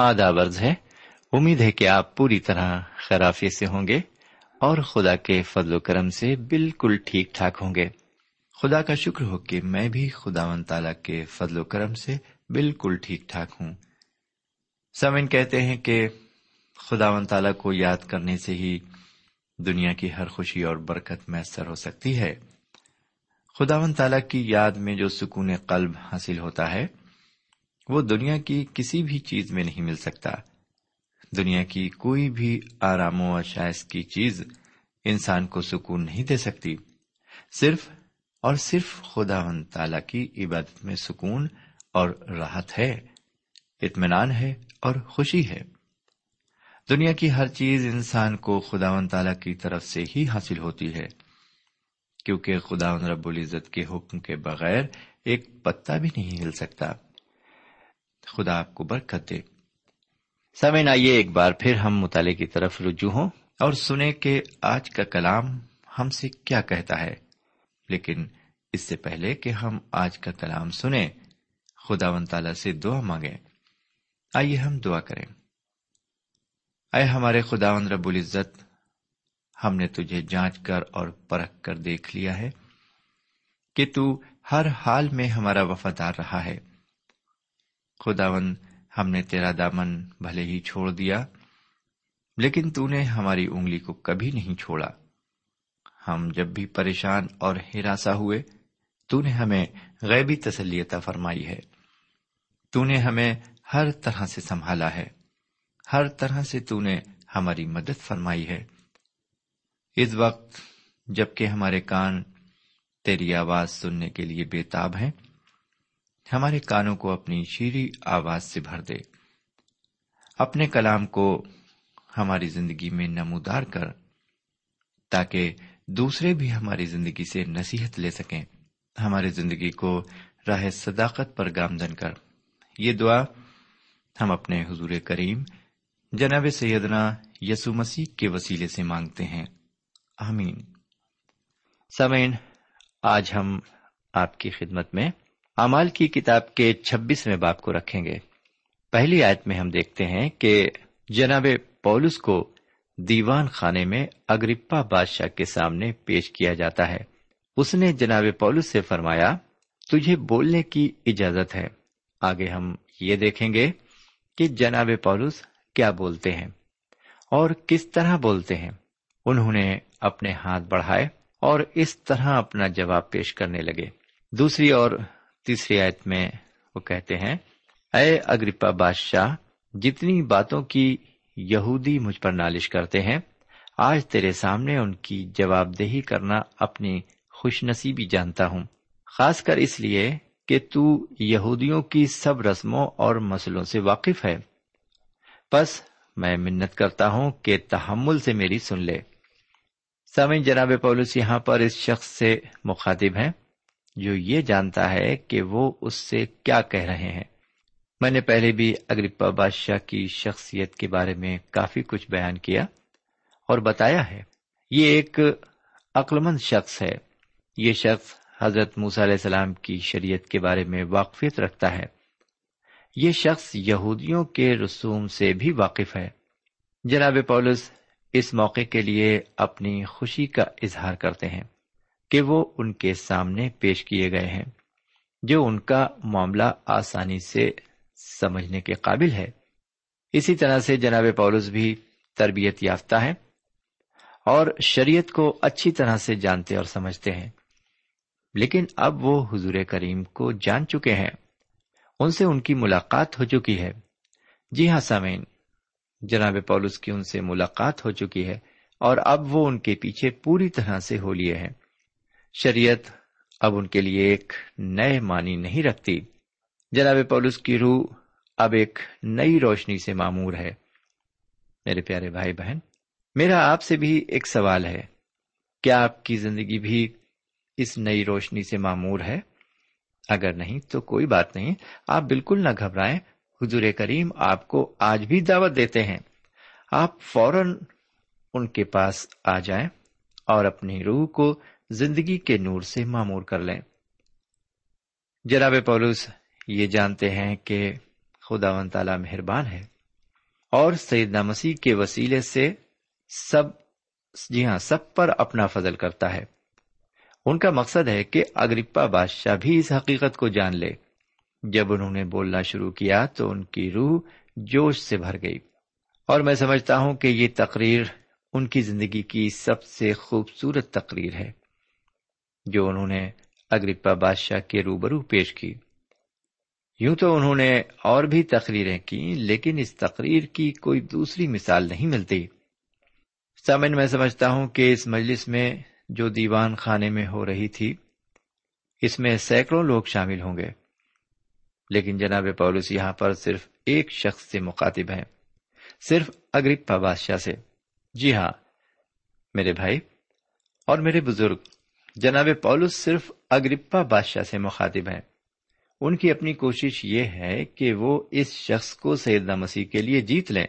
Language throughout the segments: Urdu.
آداب عرض ہے۔ امید ہے کہ آپ پوری طرح خرافی سے ہوں گے اور خدا کے فضل و کرم سے بالکل ٹھیک ٹھاک ہوں گے۔ خدا کا شکر ہو کہ میں بھی خدا و تعالی کے فضل و کرم سے بالکل ٹھیک ٹھاک ہوں۔ سمن کہتے ہیں کہ خدا و تعالی کو یاد کرنے سے ہی دنیا کی ہر خوشی اور برکت میسر ہو سکتی ہے۔ خدا و تعالی کی یاد میں جو سکون قلب حاصل ہوتا ہے وہ دنیا کی کسی بھی چیز میں نہیں مل سکتا۔ دنیا کی کوئی بھی آرام و شائز کی چیز انسان کو سکون نہیں دے سکتی۔ صرف اور صرف خدا و تعالی کی عبادت میں سکون اور راحت ہے، اطمینان ہے اور خوشی ہے۔ دنیا کی ہر چیز انسان کو خدا و تعالی کی طرف سے ہی حاصل ہوتی ہے، کیونکہ خدا رب العزت کے حکم کے بغیر ایک پتا بھی نہیں ہل سکتا۔ خدا آپ کو برکت دے۔ سمے آئیے ایک بار پھر ہم مطالعے کی طرف رجوع ہوں اور سنیں کہ آج کا کلام ہم سے کیا کہتا ہے۔ لیکن اس سے پہلے کہ ہم آج کا کلام سنیں، خدا و تعالی سے دعا مانگیں۔ آئیے ہم دعا کریں۔ اے ہمارے خدا رب العزت، ہم نے تجھے جانچ کر اور پرکھ کر دیکھ لیا ہے کہ تو ہر حال میں ہمارا وفادار رہا ہے۔ خداون، ہم نے تیرا دامن بھلے ہی چھوڑ دیا، لیکن تو نے ہماری انگلی کو کبھی نہیں چھوڑا۔ ہم جب بھی پریشان اور ہراساں ہوئے، تو نے ہمیں غیبی تسلیتا فرمائی ہے۔ تو نے ہمیں ہر طرح سے سنبھالا ہے۔ ہر طرح سے تو نے ہماری مدد فرمائی ہے۔ اس وقت جبکہ ہمارے کان تیری آواز سننے کے لیے بےتاب ہیں ہمارے کانوں کو اپنی شیری آواز سے بھر دے۔ اپنے کلام کو ہماری زندگی میں نمودار کر، تاکہ دوسرے بھی ہماری زندگی سے نصیحت لے سکیں۔ ہماری زندگی کو راہ صداقت پر گامزن کر۔ یہ دعا ہم اپنے حضور کریم، جناب سیدنا یسو مسیح کے وسیلے سے مانگتے ہیں۔ آمین۔ سمین آج ہم آپ کی خدمت میں امال کی کتاب کے چھبیسویں باپ کو رکھیں گے۔ پہلی آیت میں ہم دیکھتے ہیں کہ جناب پولس کو دیوان خانے میں اگرپا بادشاہ کے سامنے پیش کیا جاتا ہے۔ اس نے جناب پولس سے فرمایا، تجھے بولنے کی اجازت ہے۔ آگے ہم یہ دیکھیں گے کہ جناب پولس کیا بولتے ہیں اور کس طرح بولتے ہیں۔ انہوں نے اپنے ہاتھ بڑھائے اور اس طرح اپنا جواب پیش کرنے لگے۔ دوسری اور تیسری آیت میں وہ کہتے ہیں، اے اگرپا بادشاہ، جتنی باتوں کی یہودی مجھ پر نالش کرتے ہیں، آج تیرے سامنے ان کی جواب دہی کرنا اپنی خوش نصیبی جانتا ہوں۔ خاص کر اس لیے کہ تو یہودیوں کی سب رسموں اور مسلوں سے واقف ہے۔ بس میں منت کرتا ہوں کہ تحمل سے میری سن لے۔ سامع جناب پولس یہاں پر اس شخص سے مخاطب ہیں۔ جو یہ جانتا ہے کہ وہ اس سے کیا کہہ رہے ہیں۔ میں نے پہلے بھی اگرپا بادشاہ کی شخصیت کے بارے میں کافی کچھ بیان کیا اور بتایا ہے۔ یہ ایک عقلمند شخص ہے۔ یہ شخص حضرت علیہ السلام کی شریعت کے بارے میں واقفیت رکھتا ہے۔ یہ شخص یہودیوں کے رسوم سے بھی واقف ہے۔ جناب پولس، اس موقع کے لیے اپنی خوشی کا اظہار کرتے ہیں۔ کہ وہ ان کے سامنے پیش کیے گئے ہیں، جو ان کا معاملہ آسانی سے سمجھنے کے قابل ہے۔ اسی طرح سے جناب پولس بھی تربیت یافتہ ہے اور شریعت کو اچھی طرح سے جانتے اور سمجھتے ہیں۔ لیکن اب وہ حضور کریم کو جان چکے ہیں۔ ان سے ان کی ملاقات ہو چکی ہے۔ جی ہاں سامعین، جناب پولس کی ان سے ملاقات ہو چکی ہے اور اب وہ ان کے پیچھے پوری طرح سے ہو لیے ہیں۔ شریعت اب ان کے لیے ایک نئے معنی نہیں رکھتی۔ جناب پولس کی روح اب ایک نئی روشنی سے معمور ہے۔ میرے پیارے بھائی بہن، میرا آپ سے بھی ایک سوال ہے۔ کیا آپ کی زندگی بھی اس نئی روشنی سے معمور ہے؟ اگر نہیں تو کوئی بات نہیں، آپ بالکل نہ گھبرائیں۔ حضور کریم آپ کو آج بھی دعوت دیتے ہیں۔ آپ فوراً ان کے پاس آ جائیں اور اپنی روح کو زندگی کے نور سے معمور کر لیں۔ جناب پولس، یہ جانتے ہیں کہ خدا و تعالی مہربان ہے اور سیدنا مسیح کے وسیلے سے سب جی ہاں سب پر اپنا فضل کرتا ہے۔ ان کا مقصد ہے کہ اگرپا بادشاہ بھی اس حقیقت کو جان لے۔ جب انہوں نے بولنا شروع کیا تو ان کی روح جوش سے بھر گئی۔ اور میں سمجھتا ہوں کہ یہ تقریر ان کی زندگی کی سب سے خوبصورت تقریر ہے۔ جو انہوں نے اگرپا بادشاہ کے روبرو پیش کی۔ یوں تو انہوں نے اور بھی تقریریں کی لیکن اس تقریر کی کوئی دوسری مثال نہیں ملتی۔ سامن میں سمجھتا ہوں کہ اس مجلس میں جو دیوان خانے میں ہو رہی تھی، اس میں سینکڑوں لوگ شامل ہوں گے۔ لیکن جناب پولس یہاں پر صرف ایک شخص سے مخاطب ہیں، صرف اگرپا بادشاہ سے۔ جی ہاں میرے بھائی اور میرے بزرگ۔ جناب پولس صرف اگرپا بادشاہ سے مخاطب ہیں۔ ان کی اپنی کوشش یہ ہے کہ وہ اس شخص کو سیدنا مسیح کے لیے جیت لیں۔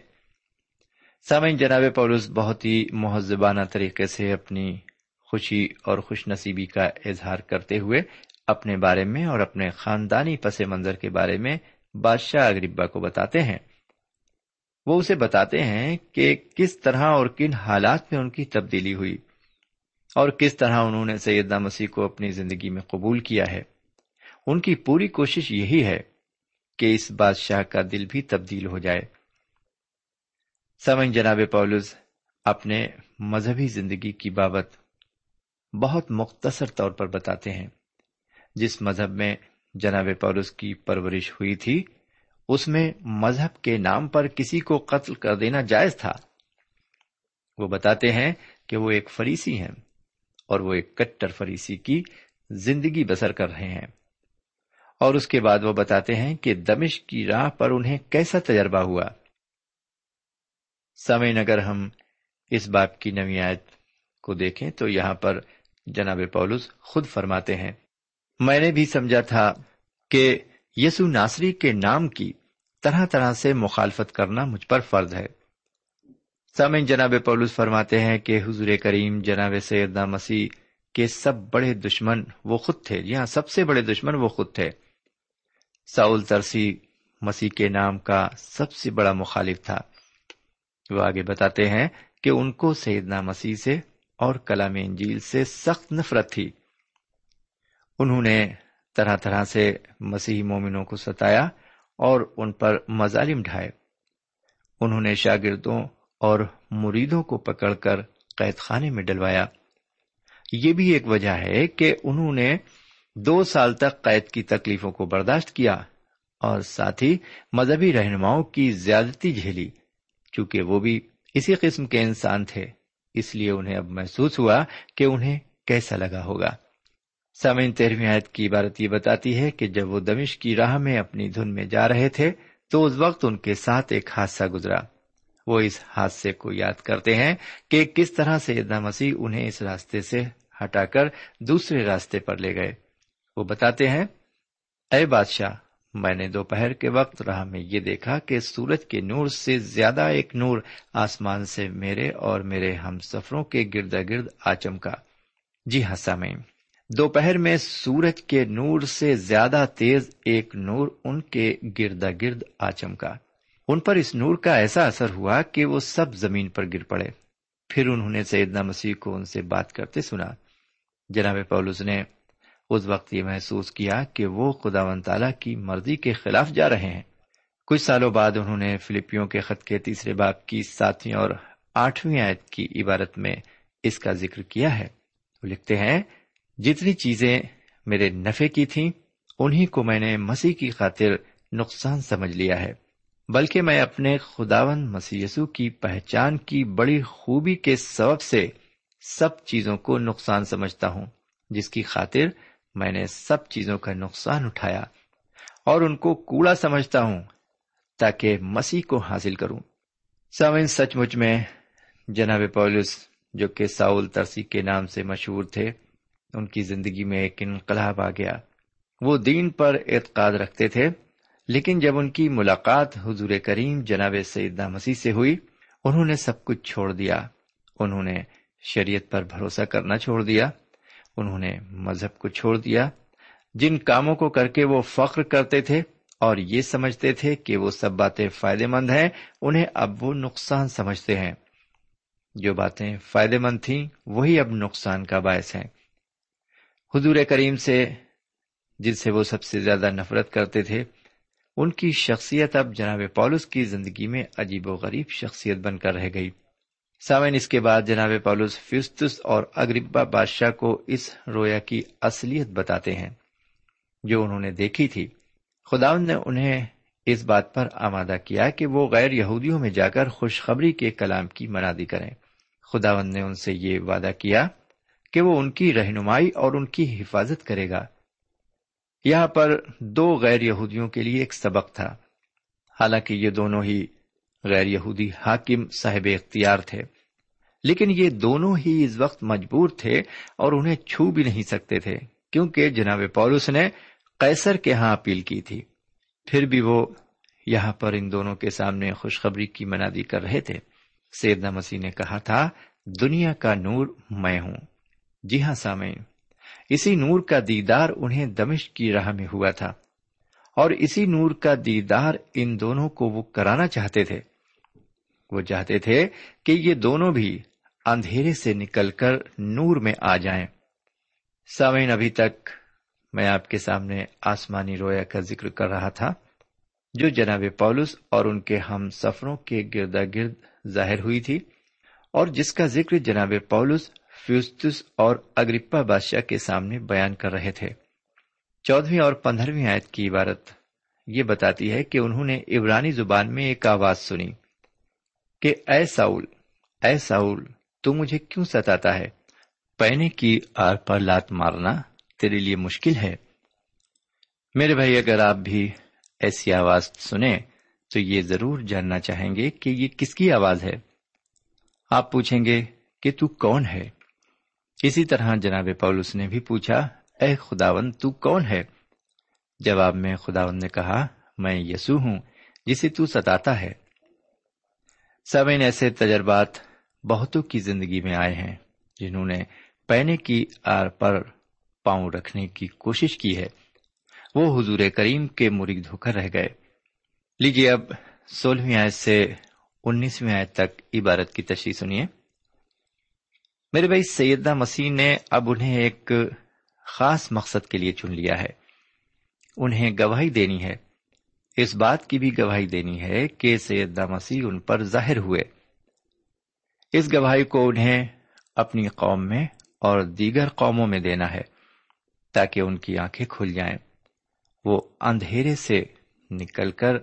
سامعین، جناب پولس بہت ہی مہذبانہ طریقے سے اپنی خوشی اور خوش نصیبی کا اظہار کرتے ہوئے اپنے بارے میں اور اپنے خاندانی پس منظر کے بارے میں بادشاہ اگربا کو بتاتے ہیں۔ وہ اسے بتاتے ہیں کہ کس طرح اور کن حالات میں ان کی تبدیلی ہوئی۔ اور کس طرح انہوں نے سیدنا مسیح کو اپنی زندگی میں قبول کیا ہے؟ ان کی پوری کوشش یہی ہے کہ اس بادشاہ کا دل بھی تبدیل ہو جائے۔ سمن جناب پولز اپنے مذہبی زندگی کی بابت بہت مختصر طور پر بتاتے ہیں۔ جس مذہب میں جناب پولس کی پرورش ہوئی تھی، اس میں مذہب کے نام پر کسی کو قتل کر دینا جائز تھا۔ وہ بتاتے ہیں کہ وہ ایک فریسی ہیں۔ اور وہ ایک کٹر فریسی کی زندگی بسر کر رہے ہیں۔ اور اس کے بعد وہ بتاتے ہیں کہ دمش کی راہ پر انہیں کیسا تجربہ ہوا۔ سمے اگر ہم اس باپ کی نویات کو دیکھیں تو یہاں پر جناب پولس خود فرماتے ہیں، میں نے بھی سمجھا تھا کہ یسو ناصری کے نام کی طرح طرح سے مخالفت کرنا مجھ پر فرض ہے۔ سامن جناب پولوس فرماتے ہیں کہ حضور کریم جناب سیدنا مسیح کے سب بڑے دشمن وہ خود تھے۔ جی ہاں سب سے بڑے دشمن وہ خود تھے۔ ساؤل ترسی مسیح کے نام کا سب سے بڑا مخالف تھا۔ وہ آگے بتاتے ہیں کہ ان کو سیدنا مسیح سے اور کلام انجیل سے سخت نفرت تھی۔ انہوں نے طرح طرح سے مسیحی مومنوں کو ستایا اور ان پر مظالم ڈھائے۔ انہوں نے شاگردوں اور مریدوں کو پکڑ کر قید خانے میں ڈلوایا۔ یہ بھی ایک وجہ ہے کہ انہوں نے دو سال تک قید کی تکلیفوں کو برداشت کیا اور ساتھ ہی مذہبی رہنماؤں کی زیادتی جھیلی، چونکہ وہ بھی اسی قسم کے انسان تھے۔ اس لیے انہیں اب محسوس ہوا کہ انہیں کیسا لگا ہوگا۔ سامعین، تیرہویں آیت کی عبارت یہ بتاتی ہے کہ جب وہ دمش کی راہ میں اپنی دھن میں جا رہے تھے تو اس وقت ان کے ساتھ ایک حادثہ گزرا۔ وہ اس حادثے کو یاد کرتے ہیں کہ کس طرح سے مسیح انہیں اس راستے سے ہٹا کر دوسرے راستے پر لے گئے۔ وہ بتاتے ہیں، اے بادشاہ، میں نے دوپہر کے وقت راہ میں یہ دیکھا کہ سورج کے نور سے زیادہ ایک نور آسمان سے میرے اور میرے ہم سفروں کے گردا گرد آ چمکا۔ جی ہاں سامعین۔ دوپہر میں سورج کے نور سے زیادہ تیز ایک نور ان کے گردا گرد آ چمکا۔ ان پر اس نور کا ایسا اثر ہوا کہ وہ سب زمین پر گر پڑے۔ پھر انہوں نے سیدنا مسیح کو ان سے بات کرتے سنا۔ جناب پولس نے اس وقت یہ محسوس کیا کہ وہ خدا و تعالی کی مرضی کے خلاف جا رہے ہیں۔ کچھ سالوں بعد انہوں نے فلپیوں کے خط کے تیسرے باپ کی ساتویں اور آٹھویں آیت کی عبارت میں اس کا ذکر کیا ہے۔ وہ لکھتے ہیں، جتنی چیزیں میرے نفے کی تھیں انہیں کو میں نے مسیح کی خاطر نقصان سمجھ لیا ہے۔ بلکہ میں اپنے خداون مسیسو کی پہچان کی بڑی خوبی کے سبب سے سب چیزوں کو نقصان سمجھتا ہوں، جس کی خاطر میں نے سب چیزوں کا نقصان اٹھایا اور ان کو کوڑا سمجھتا ہوں تاکہ مسیح کو حاصل کروں۔ سمن سچ مچ میں جناب پولس، جو کہ ساؤل ترسی کے نام سے مشہور تھے، ان کی زندگی میں ایک انقلاب آ گیا۔ وہ دین پر اعتقاد رکھتے تھے لیکن جب ان کی ملاقات حضور کریم جناب سیدہ مسیح سے ہوئی، انہوں نے سب کچھ چھوڑ دیا۔ انہوں نے شریعت پر بھروسہ کرنا چھوڑ دیا۔ انہوں نے مذہب کو چھوڑ دیا۔ جن کاموں کو کر کے وہ فخر کرتے تھے اور یہ سمجھتے تھے کہ وہ سب باتیں فائدے مند ہیں، انہیں اب وہ نقصان سمجھتے ہیں۔ جو باتیں فائدے مند تھیں، وہی اب نقصان کا باعث ہیں۔ حضور کریم سے جس سے وہ سب سے زیادہ نفرت کرتے تھے ان کی شخصیت اب جناب پولس کی زندگی میں عجیب و غریب شخصیت بن کر رہ گئی۔ سامن اس کے بعد جناب پولس فیوستس اور اگربا بادشاہ کو اس رویا کی اصلیت بتاتے ہیں، جو انہوں نے دیکھی تھی۔ خدا نے انہیں اس بات پر آمادہ کیا کہ وہ غیر یہودیوں میں جا کر خوشخبری کے کلام کی منادی کریں۔ خداوند نے ان سے یہ وعدہ کیا کہ وہ ان کی رہنمائی اور ان کی حفاظت کرے گا۔ یہاں پر دو غیر یہودیوں کے لیے ایک سبق تھا۔ حالانکہ یہ دونوں ہی غیر یہودی حاکم صاحب اختیار تھے۔ لیکن یہ دونوں ہی اس وقت مجبور تھے اور انہیں چھو بھی نہیں سکتے تھے، کیونکہ جناب پولس نے قیصر کے ہاں اپیل کی تھی۔ پھر بھی وہ یہاں پر ان دونوں کے سامنے خوشخبری کی منادی کر رہے تھے۔ سیدنا مسیح نے کہا تھا، دنیا کا نور میں ہوں۔ جی ہاں سامعین۔ اسی نور کا دیدار انہیں دمش کی راہ میں ہوا تھا۔ اور اسی نور کا دیدار ان دونوں کو وہ کرانا چاہتے تھے۔ وہ چاہتے تھے کہ یہ دونوں بھی اندھیرے سے نکل کر نور میں آ جائیں۔ سامعین، ابھی تک میں آپ کے سامنے آسمانی رویا کا ذکر کر رہا تھا، جو جناب پولس اور ان کے ہم سفروں کے گردا گرد ظاہر ہوئی تھی۔ اور جس کا ذکر جناب پولس فیوستس اور اگرپا بادشاہ کے سامنے بیان کر رہے تھے۔ چودہویں اور پندرہویں آیت کی عبارت یہ بتاتی ہے کہ انہوں نے عبرانی زبان میں ایک آواز سنی کہ، اے ساؤل اے ساؤل، تو مجھے کیوں ستاتا ہے؟ پہنے کی آر پر لات مارنا تیرے لیے مشکل ہے۔ میرے بھائی، اگر آپ بھی ایسی آواز سنیں، تو یہ ضرور جاننا چاہیں گے کہ یہ کس کی آواز ہے۔ آپ پوچھیں گے کہ تو کون ہے؟ اسی طرح جناب پولس نے بھی پوچھا، اے خداون، تو کون ہے؟ جواب میں خداون نے کہا، میں یسو ہوں، جسے تو ستاتا ہے۔ سب ان ایسے تجربات بہتوں کی زندگی میں آئے ہیں، جنہوں نے پہنے کی آر پر پاؤں رکھنے کی کوشش کی ہے۔ وہ حضور کریم کے مرید ہو کر رہ گئے۔ لیجیے، اب سولہویں آیت سے انیسویں آیت تک عبارت کی تشریح سنیے۔ میرے بھائی سیدہ مسیح نے اب انہیں ایک خاص مقصد کے لیے چن لیا ہے۔ انہیں گواہی دینی ہے۔ اس بات کی بھی گواہی دینی ہے کہ سیدہ مسیح ان پر ظاہر ہوئے۔ اس گواہی کو انہیں اپنی قوم میں اور دیگر قوموں میں دینا ہے تاکہ ان کی آنکھیں کھل جائیں۔ وہ اندھیرے سے نکل کر،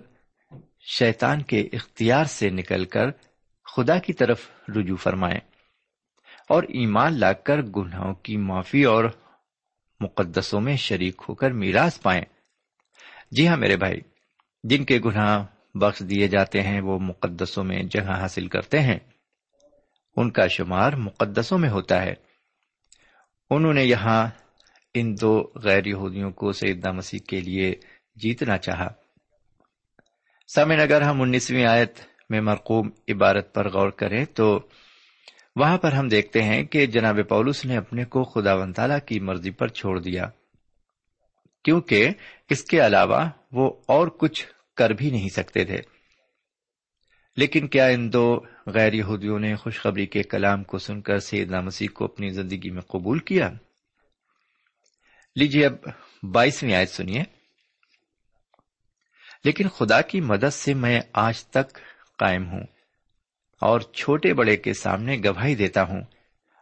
شیطان کے اختیار سے نکل کر خدا کی طرف رجوع فرمائیں۔ اور ایمان لا کر گناہوں کی معافی اور مقدسوں میں شریک ہو کر میراث پائیں۔ جی ہاں میرے بھائی، جن کے گناہ بخش دیے جاتے ہیں، وہ مقدسوں میں جگہ حاصل کرتے ہیں۔ ان کا شمار مقدسوں میں ہوتا ہے۔ انہوں نے یہاں ان دو غیر یہودیوں کو سیدہ مسیح کے لیے جیتنا چاہا۔ سامن اگر ہم انیسویں آیت میں مرقوم عبارت پر غور کریں تو وہاں پر ہم دیکھتے ہیں کہ جناب پولس نے اپنے کو خدا و تعالی کی مرضی پر چھوڑ دیا، کیونکہ اس کے علاوہ وہ اور کچھ کر بھی نہیں سکتے تھے۔ لیکن کیا ان دو غیر یہودیوں نے خوشخبری کے کلام کو سن کر سیدنا مسیح کو اپنی زندگی میں قبول کیا؟ لیجیے اب بائیسویں آیت سنیے۔ لیکن خدا کی مدد سے میں آج تک قائم ہوں۔ اور چھوٹے بڑے کے سامنے گواہی دیتا ہوں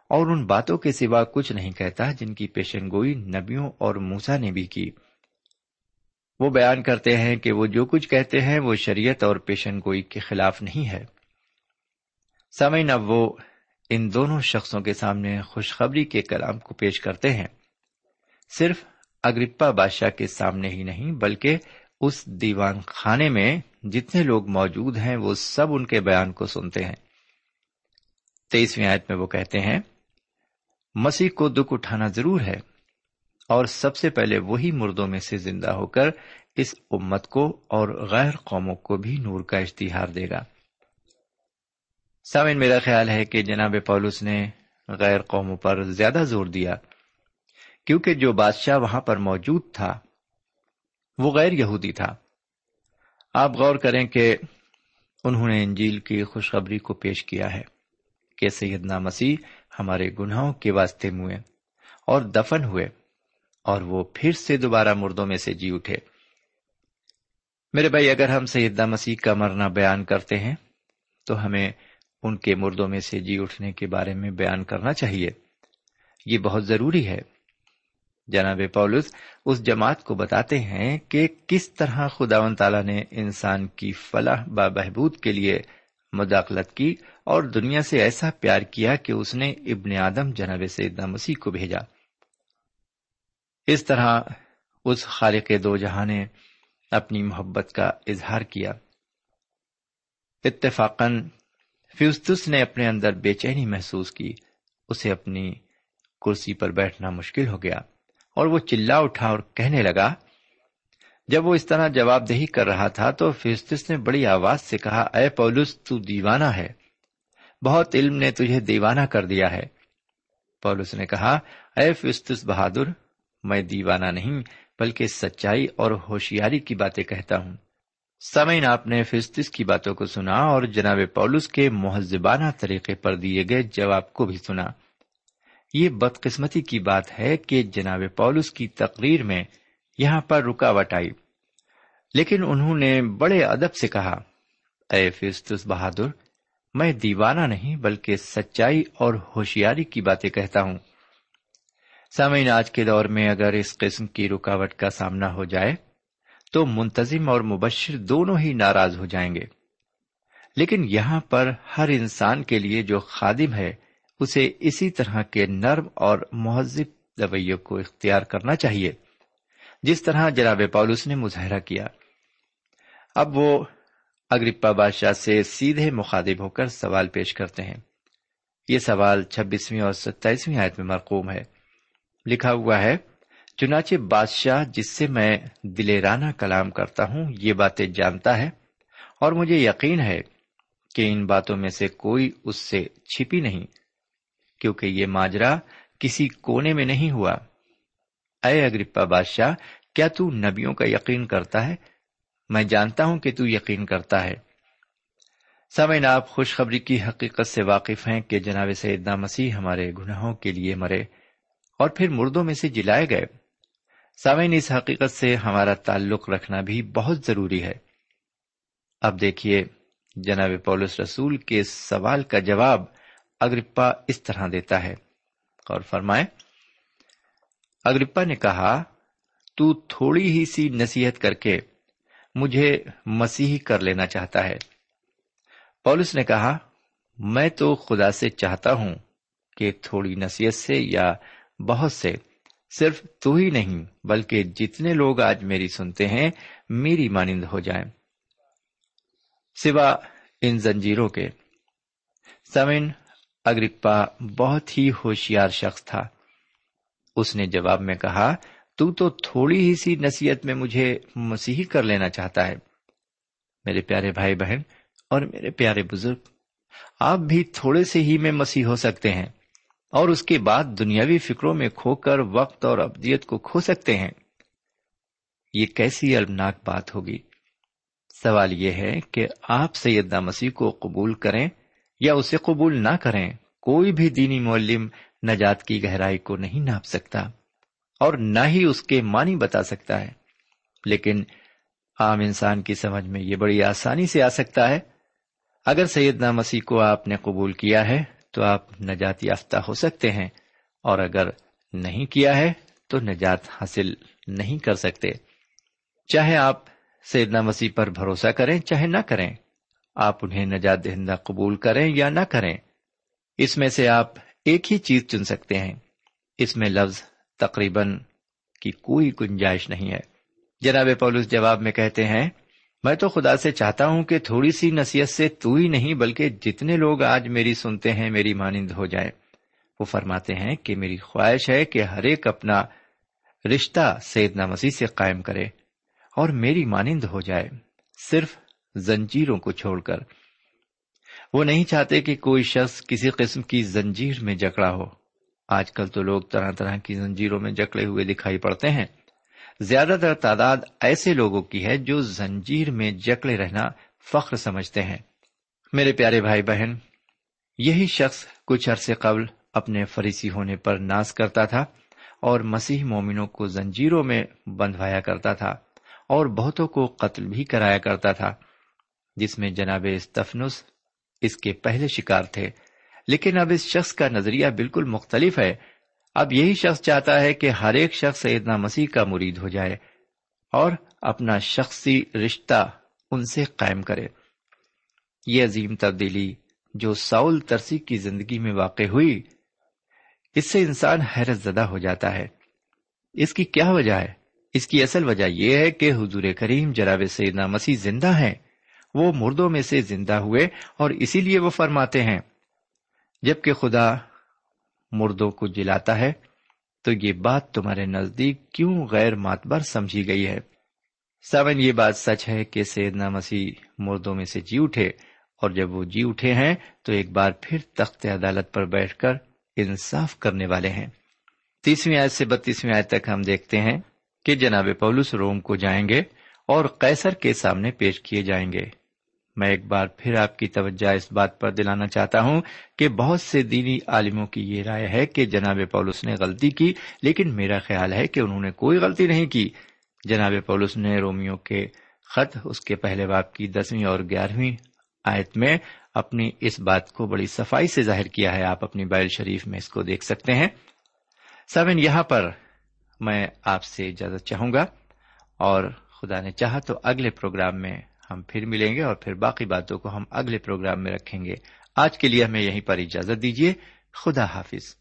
اور ان باتوں کے سوا کچھ نہیں کہتا جن کی پیشن گوئی نبیوں اور موسا نے بھی کی۔ وہ بیان کرتے ہیں کہ وہ جو کچھ کہتے ہیں وہ شریعت اور پیشن گوئی کے خلاف نہیں ہے۔ سمے اب وہ ان دونوں شخصوں کے سامنے خوشخبری کے کلام کو پیش کرتے ہیں۔ صرف اگرپا بادشاہ کے سامنے ہی نہیں بلکہ اس دیوان خانے میں جتنے لوگ موجود ہیں، وہ سب ان کے بیان کو سنتے ہیں۔ تیسویں آیت میں وہ کہتے ہیں، مسیح کو دکھ اٹھانا ضرور ہے اور سب سے پہلے وہی مردوں میں سے زندہ ہو کر اس امت کو اور غیر قوموں کو بھی نور کا اشتہار دے گا۔ سامن میرا خیال ہے کہ جناب پولس نے غیر قوموں پر زیادہ زور دیا، کیونکہ جو بادشاہ وہاں پر موجود تھا وہ غیر یہودی تھا۔ آپ غور کریں کہ انہوں نے انجیل کی خوشخبری کو پیش کیا ہے کہ سیدنا مسیح ہمارے گناہوں کے واسطے موئے اور دفن ہوئے اور وہ پھر سے دوبارہ مردوں میں سے جی اٹھے۔ میرے بھائی، اگر ہم سیدہ مسیح کا مرنا بیان کرتے ہیں، تو ہمیں ان کے مردوں میں سے جی اٹھنے کے بارے میں بیان کرنا چاہیے۔ یہ بہت ضروری ہے۔ جناب پولس، اس جماعت کو بتاتے ہیں کہ کس طرح خدا و تعالی نے انسان کی فلاح با بہبود کے لیے مداخلت کی اور دنیا سے ایسا پیار کیا کہ اس نے ابن آدم جناب سیدنا مسیح کو بھیجا۔ اس طرح اس خالق دو جہاں نے اپنی محبت کا اظہار کیا۔ اتفاقاً، فیوستس نے اپنے اندر بے چینی محسوس کی۔ اسے اپنی کرسی پر بیٹھنا مشکل ہو گیا۔ اور وہ چلا اٹھا اور کہنے لگا، جب وہ اس طرح جواب دہی کر رہا تھا تو فیوستس نے بڑی آواز سے کہا، اے پولس، تو دیوانہ ہے۔ بہت علم نے تجھے دیوانہ کر دیا ہے۔ پولس نے کہا، اے فیوستس بہادر، میں دیوانہ نہیں، بلکہ سچائی اور ہوشیاری کی باتیں کہتا ہوں۔ سمعین آپ نے فستس کی باتوں کو سنا اور جناب پولس کے مہذبانہ طریقے پر دیے گئے جواب کو بھی سنا۔ یہ بدقسمتی کی بات ہے کہ جناب پولس کی تقریر میں یہاں پر رکاوٹ آئی۔ لیکن انہوں نے بڑے ادب سے کہا، اے فستس بہادر، میں دیوانہ نہیں بلکہ سچائی اور ہوشیاری کی باتیں کہتا ہوں۔ سامعین، آج کے دور میں اگر اس قسم کی رکاوٹ کا سامنا ہو جائے، تو منتظم اور مبشر دونوں ہی ناراض ہو جائیں گے۔ لیکن یہاں پر ہر انسان کے لیے جو خادم ہے اسے اسی طرح کے نرم اور مہذب رویوں کو اختیار کرنا چاہیے۔ جس طرح جناب پولس نے مظاہرہ کیا۔ اب وہ اگرپا بادشاہ سے سیدھے مخاطب ہو کر سوال پیش کرتے ہیں۔ یہ سوال چھبیسویں اور ستائیسویں آیت میں مرقوم ہے۔ لکھا ہوا ہے، چنانچہ بادشاہ جس سے میں دلیرانہ کلام کرتا ہوں، یہ باتیں جانتا ہے۔ اور مجھے یقین ہے کہ ان باتوں میں سے کوئی اس سے چھپی نہیں۔ کیونکہ یہ ماجرا کسی کونے میں نہیں ہوا۔ اے اگرپا بادشاہ، کیا تو نبیوں کا یقین کرتا ہے؟ میں جانتا ہوں کہ تو یقین کرتا ہے۔ سمعین آپ خوشخبری کی حقیقت سے واقف ہیں کہ جناب سیدنا مسیح ہمارے گناہوں کے لیے مرے اور پھر مردوں میں سے جلائے گئے۔ سامعین، اس حقیقت سے ہمارا تعلق رکھنا بھی بہت ضروری ہے۔ اب دیکھیے جناب پولس رسول کے سوال کا جواب اگرپا اس طرح دیتا ہے۔ اور فرمائے، اگرپا نے کہا، تو تھوڑی ہی سی نصیحت کر کے مجھے مسیحی کر لینا چاہتا ہے۔ پولس نے کہا، میں تو خدا سے چاہتا ہوں کہ تھوڑی نصیحت سے یا بہت سے، صرف تو ہی نہیں، بلکہ جتنے لوگ آج میری سنتے ہیں، میری مانند ہو جائیں۔ سوا ان زنجیروں کے، سمن اگرپا بہت ہی ہوشیار شخص تھا۔ اس نے جواب میں کہا، تو تو تھوڑی ہی سی نصیحت میں مجھے مسیحی کر لینا چاہتا ہے۔ میرے پیارے بھائی بہن اور میرے پیارے بزرگ، آپ بھی تھوڑے سے ہی میں مسیح ہو سکتے ہیں اور اس کے بعد دنیاوی فکروں میں کھو کر وقت اور ابدیت کو کھو سکتے ہیں۔ یہ کیسی المناک بات ہوگی۔ سوال یہ ہے کہ آپ سیدہ مسیح کو قبول کریں یا اسے قبول نہ کریں، کوئی بھی دینی معلم نجات کی گہرائی کو نہیں ناپ سکتا اور نہ ہی اس کے معنی بتا سکتا ہے۔ لیکن عام انسان کی سمجھ میں یہ بڑی آسانی سے آ سکتا ہے، اگر سیدنا مسیح کو آپ نے قبول کیا ہے تو آپ نجات یافتہ ہو سکتے ہیں، اور اگر نہیں کیا ہے تو نجات حاصل نہیں کر سکتے۔ چاہے آپ سیدنا مسیح پر بھروسہ کریں، چاہے نہ کریں۔ آپ انہیں نجات دہندہ قبول کریں یا نہ کریں، اس میں سے آپ ایک ہی چیز چن سکتے ہیں۔ اس میں لفظ تقریباً کی کوئی گنجائش نہیں ہے۔ جناب پولس جواب میں کہتے ہیں، میں تو خدا سے چاہتا ہوں کہ تھوڑی سی نصیحت سے تو ہی نہیں بلکہ جتنے لوگ آج میری سنتے ہیں میری مانند ہو جائے وہ فرماتے ہیں کہ میری خواہش ہے کہ ہر ایک اپنا رشتہ سیدنا مسیح سے قائم کرے اور میری مانند ہو جائے۔ صرف زنجیروں کو چھوڑ کر۔ وہ نہیں چاہتے کہ کوئی شخص کسی قسم کی زنجیر میں جکڑا ہو۔ آج کل تو لوگ طرح طرح کی زنجیروں میں جکڑے ہوئے دکھائی پڑتے ہیں۔ زیادہ تر تعداد ایسے لوگوں کی ہے جو زنجیر میں جکڑے رہنا فخر سمجھتے ہیں۔ میرے پیارے بھائی بہن، یہی شخص کچھ عرصے قبل اپنے فریسی ہونے پر ناز کرتا تھا اور مسیح مومنوں کو زنجیروں میں بندھوایا کرتا تھا اور بہتوں کو قتل بھی کرایا کرتا تھا۔ جس میں جناب استفنس اس کے پہلے شکار تھے۔ لیکن اب اس شخص کا نظریہ بالکل مختلف ہے۔ اب یہی شخص چاہتا ہے کہ ہر ایک شخص سیدنا مسیح کا مرید ہو جائے اور اپنا شخصی رشتہ ان سے قائم کرے۔ یہ عظیم تبدیلی جو ساؤل ترسی کی زندگی میں واقع ہوئی، اس سے انسان حیرت زدہ ہو جاتا ہے۔ اس کی کیا وجہ ہے؟ اس کی اصل وجہ یہ ہے کہ حضور کریم جناب سیدنا مسیح زندہ ہیں۔ وہ مردوں میں سے زندہ ہوئے اور اسی لیے وہ فرماتے ہیں، جبکہ خدا مردوں کو جلاتا ہے، تو یہ بات تمہارے نزدیک کیوں غیر ماتبر سمجھی گئی ہے؟ سون یہ بات سچ ہے کہ سیدنا مسیح مردوں میں سے جی اٹھے، اور جب وہ جی اٹھے ہیں، تو ایک بار پھر تخت عدالت پر بیٹھ کر انصاف کرنے والے ہیں۔ تیسویں آیت سے بتیسویں آیت تک ہم دیکھتے ہیں کہ جناب پولس روم کو جائیں گے اور قیصر کے سامنے پیش کیے جائیں گے۔ میں ایک بار پھر آپ کی توجہ اس بات پر دلانا چاہتا ہوں کہ بہت سے دینی عالموں کی یہ رائے ہے کہ جناب پولس نے غلطی کی، لیکن میرا خیال ہے کہ انہوں نے کوئی غلطی نہیں کی۔ جناب پولس نے رومیو کے خط، اس کے پہلے باپ کی دسویں اور گیارہویں آیت میں اپنی اس بات کو بڑی صفائی سے ظاہر کیا ہے۔ آپ اپنی بائل شریف میں اس کو دیکھ سکتے ہیں۔ سیون یہاں پر میں آپ سے اجازت چاہوں گا اور خدا نے چاہا تو اگلے پروگرام میں ہم پھر ملیں گے اور پھر باقی باتوں کو ہم اگلے پروگرام میں رکھیں گے۔ آج کے لیے ہمیں یہیں پر اجازت دیجیے۔ خدا حافظ۔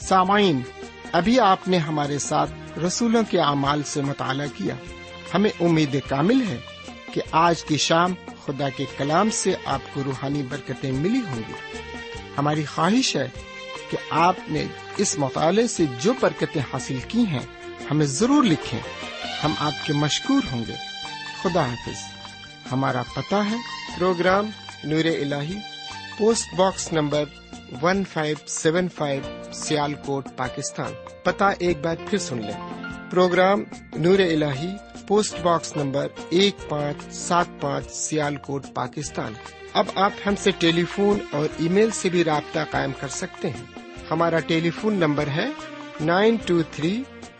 سامعین، ابھی آپ نے ہمارے ساتھ رسولوں کے اعمال سے مطالعہ کیا۔ ہمیں امید کامل ہے کہ آج کی شام خدا کے کلام سے آپ کو روحانی برکتیں ملی ہوں گی۔ ہماری خواہش ہے کہ آپ نے اس مطالعے سے جو برکتیں حاصل کی ہیں ہمیں ضرور لکھیں۔ ہم آپ کے مشکور ہوں گے۔ خدا حافظ۔ ہمارا پتا ہے۔ پروگرام نور ال post box number one five seven five Sialkot Pakistan. پتا ایک بار پھر سن لیں۔ پروگرام نور ال پوسٹ باکس نمبر ایک پانچ سات پانچ سیال کوٹ پاکستان۔ اب آپ ہم سے ٹیلی فون اور ای میل سے بھی رابطہ قائم کر سکتے ہیں۔ ہمارا ٹیلی فون نمبر ہے nine two three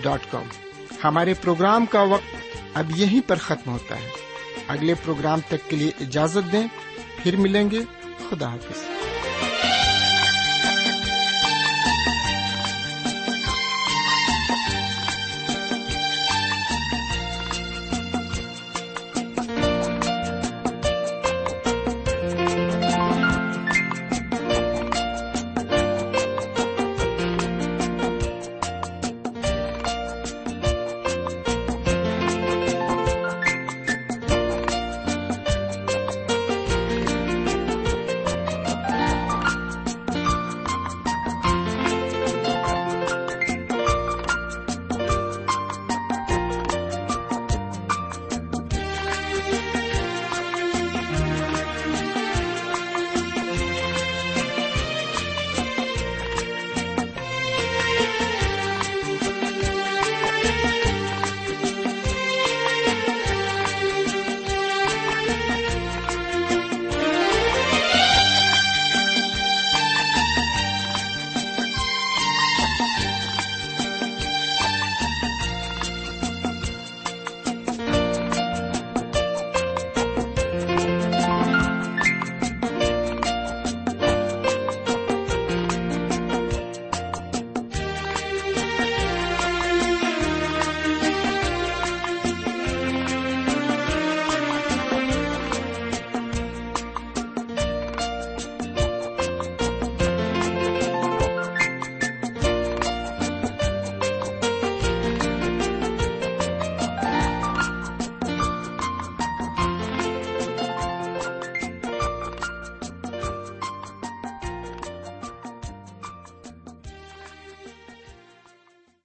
dot com. ہمارے پروگرام کا وقت اب یہیں پر ختم ہوتا ہے۔ اگلے پروگرام تک کے لیے اجازت دیں۔ پھر ملیں گے۔ خدا حافظ۔